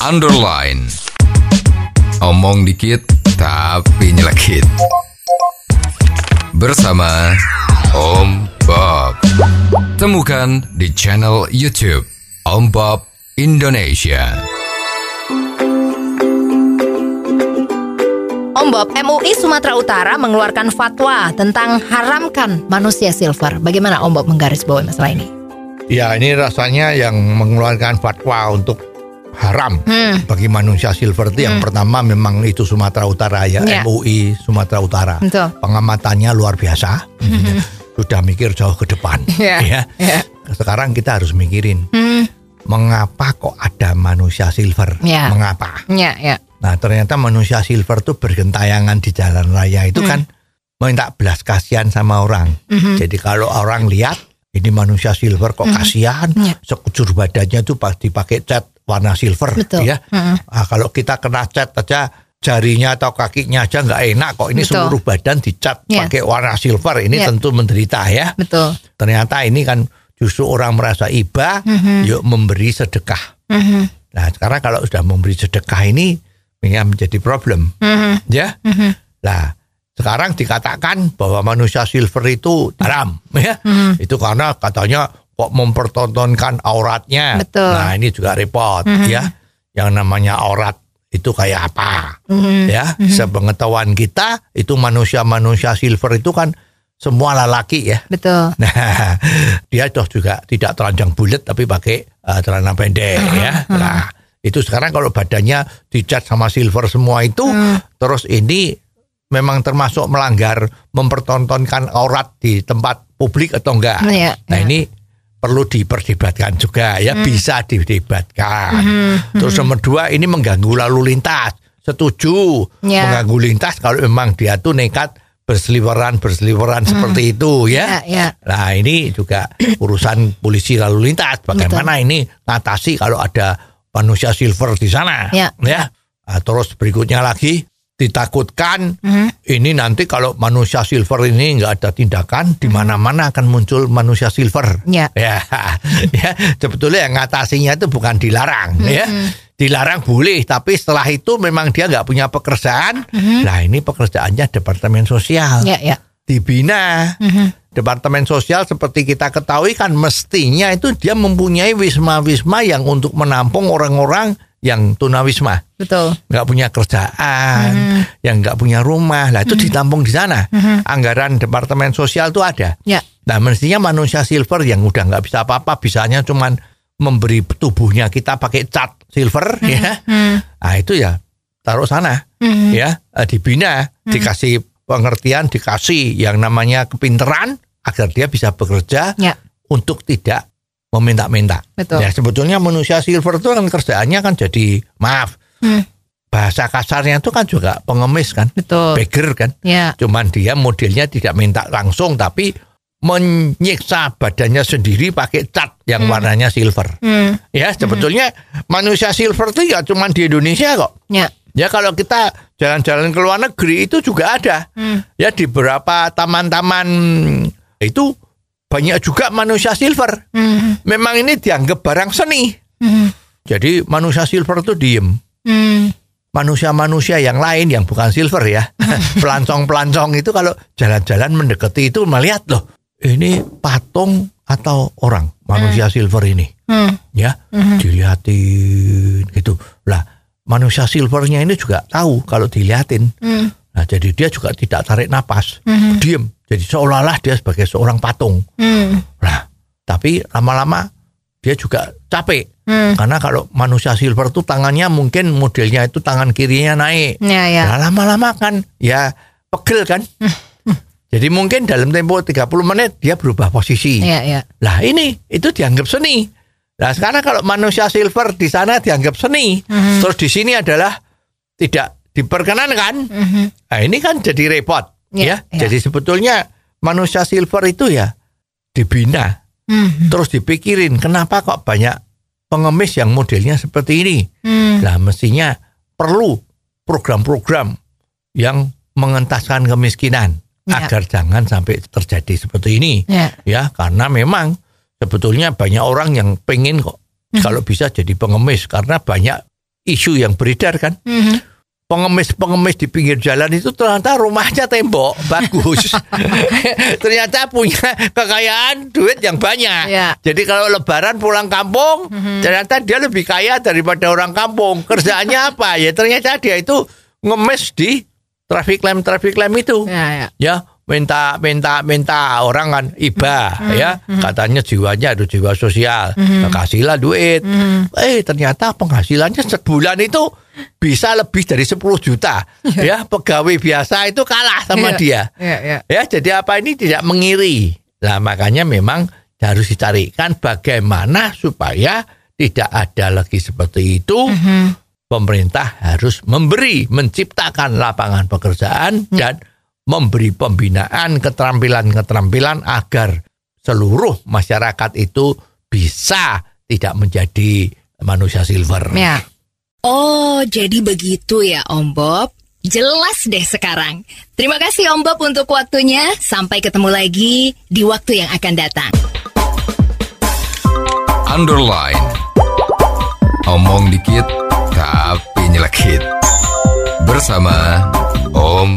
underline. Omong dikit tapi nyelekit. Bersama Om Bob. Temukan di channel YouTube Om Bob Indonesia. Om Bob, MUI Sumatera Utara mengeluarkan fatwa tentang haramkan manusia silver. Bagaimana Om Bob menggarisbawahi masalah ini? Ya ini rasanya yang mengeluarkan fatwa untuk haram Hmm. bagi manusia silver itu yang pertama memang itu Sumatera Utara ya Ya. MUI Sumatera Utara. Betul. Pengamatannya luar biasa. Sudah mikir jauh ke depan. Ya. ya. Ya. Sekarang kita harus mikirin Hmm. mengapa kok ada manusia silver? Ya. Mengapa? Ya, ya. Nah ternyata manusia silver tuh bergentayangan di jalan raya itu kan minta belas kasihan sama orang. Mhm. Jadi kalau orang lihat ini manusia silver kok kasihan, Ya. sekujur badannya tuh pas dipakai cat warna silver, Betul. ya. Mhm. Ah, kalau kita kena cat aja jarinya atau kakinya aja nggak enak kok. Ini Betul. seluruh badan dicat Ya. pakai warna silver, ini Ya. tentu menderita ya. Betul. Ternyata ini kan justru orang merasa iba, yuk memberi sedekah. Mhm. Nah sekarang kalau sudah memberi sedekah ini ini menjadi problem, Mhm. ya. Mhm. Nah sekarang dikatakan bahwa manusia silver itu haram, ya. Mhm. Itu karena katanya kok mempertontonkan auratnya. Betul. Nah ini juga repot, ya. Yang namanya aurat itu kayak apa, Mhm. ya? Sepengetahuan kita itu manusia-manusia silver itu kan semua lelaki ya. Betul. Nah, dia toh juga tidak telanjang bulat tapi pakai uh, celana pendek ya. Nah, itu sekarang kalau badannya dicat sama silver semua itu, terus ini memang termasuk melanggar mempertontonkan aurat di tempat publik atau enggak. Iya, nah, iya. ini perlu diperdebatkan juga ya, bisa didebatkan. Terus nomor dua ini mengganggu lalu lintas. Setuju Ya. mengganggu lintas kalau memang dia tuh nekat berseliweran berseliweran seperti itu Ya, ya. ya. Nah ini juga urusan polisi lalu lintas. Bagaimana ini ngatasi kalau ada manusia silver di sana? Ya. Nah, terus berikutnya lagi ditakutkan Mhm. ini nanti kalau manusia silver ini nggak ada tindakan di mana-mana akan muncul manusia silver. Ya. Ya, ya sebetulnya yang ngatasinya itu bukan dilarang ya. Dilarang boleh, tapi setelah itu memang dia nggak punya pekerjaan. Nah ini pekerjaannya departemen sosial Ya, ya. dibina. Departemen sosial seperti kita ketahui kan mestinya itu dia mempunyai wisma-wisma yang untuk menampung orang-orang yang tunawisma, Betul. nggak punya kerjaan, yang nggak punya rumah, lah itu ditampung di sana. Anggaran departemen sosial itu ada. Ya. Nah mestinya manusia silver yang udah nggak bisa apa-apa, bisanya cuman memberi tubuhnya kita pakai cat silver ya. Nah itu ya taruh sana ya eh, dibina, dikasih pengertian, dikasih yang namanya kepinteran agar dia bisa bekerja Ya. untuk tidak meminta-minta. Betul. Ya sebetulnya manusia silver itu kan kerjaannya kan jadi maaf Hmm. bahasa kasarnya itu kan juga pengemis kan, Betul. beggar kan. Ya. Cuman dia modelnya tidak minta langsung tapi menyiksa badannya sendiri pakai cat yang warnanya silver. Hmm. Ya, sebetulnya manusia silver itu ya cuman di Indonesia kok. Ya. Ya kalau kita jalan-jalan ke luar negeri itu juga ada. Hmm. Ya di beberapa taman-taman itu banyak juga manusia silver. Hmm. Memang ini dianggap barang seni. Hmm. Jadi manusia silver itu diem. Hmm. Manusia-manusia yang lain yang bukan silver ya. Pelancong-pelancong itu kalau jalan-jalan mendekati itu melihat loh. Ini patung atau orang manusia silver ini. Hmm. Ya, dilihatin gitu. Lah manusia silvernya ini juga tahu kalau dilihatin. Hmm. Nah, jadi dia juga tidak tarik napas, diem. Jadi seolah-olah dia sebagai seorang patung. Hmm. Nah, tapi lama-lama dia juga capek. Hmm. Karena kalau manusia silver itu tangannya mungkin modelnya itu tangan kirinya naik. Ya, ya. Nah, lama-lama kan ya pegel kan. Jadi mungkin dalam tempo 30 menit dia berubah posisi. Ya, ya. Lah ini itu dianggap seni. Nah sekarang kalau manusia silver di sana dianggap seni, terus di sini adalah tidak diperkenankan. Nah ini kan jadi repot, Ya, ya. ya. Jadi sebetulnya manusia silver itu ya dibina, Hmm. terus dipikirin kenapa kok banyak pengemis yang modelnya seperti ini. Hmm. Lah mestinya perlu program-program yang mengentaskan kemiskinan Ya. agar jangan sampai terjadi seperti ini Ya. ya karena memang sebetulnya banyak orang yang pengen kok Hmm. kalau bisa jadi pengemis karena banyak isu yang beredar kan. Pengemis-pengemis di pinggir jalan itu ternyata rumahnya tembok bagus. ternyata punya kekayaan duit yang banyak. Ya. Jadi kalau lebaran pulang kampung, ternyata dia lebih kaya daripada orang kampung. Kerjaannya apa? Ya ternyata dia itu ngemis di traffic lamp traffic lamp itu Ya, ya. ya minta minta minta orang kan iba ya katanya jiwanya ada jiwa sosial kasihlah duit eh ternyata penghasilannya sebulan itu bisa lebih dari 10 juta ya pegawai biasa itu kalah sama Iya. dia Ya, ya. ya jadi apa ini tidak mengiri nah makanya memang harus dicarikan bagaimana supaya tidak ada lagi seperti itu pemerintah harus memberi menciptakan lapangan pekerjaan dan memberi pembinaan keterampilan-keterampilan agar seluruh masyarakat itu bisa tidak menjadi manusia silver. Ya. Oh, jadi begitu ya Om Bob. Jelas deh sekarang. Terima kasih Om Bob untuk waktunya. Sampai ketemu lagi di waktu yang akan datang. Underline. Omong dikit tapi nyelekit. Bersama Om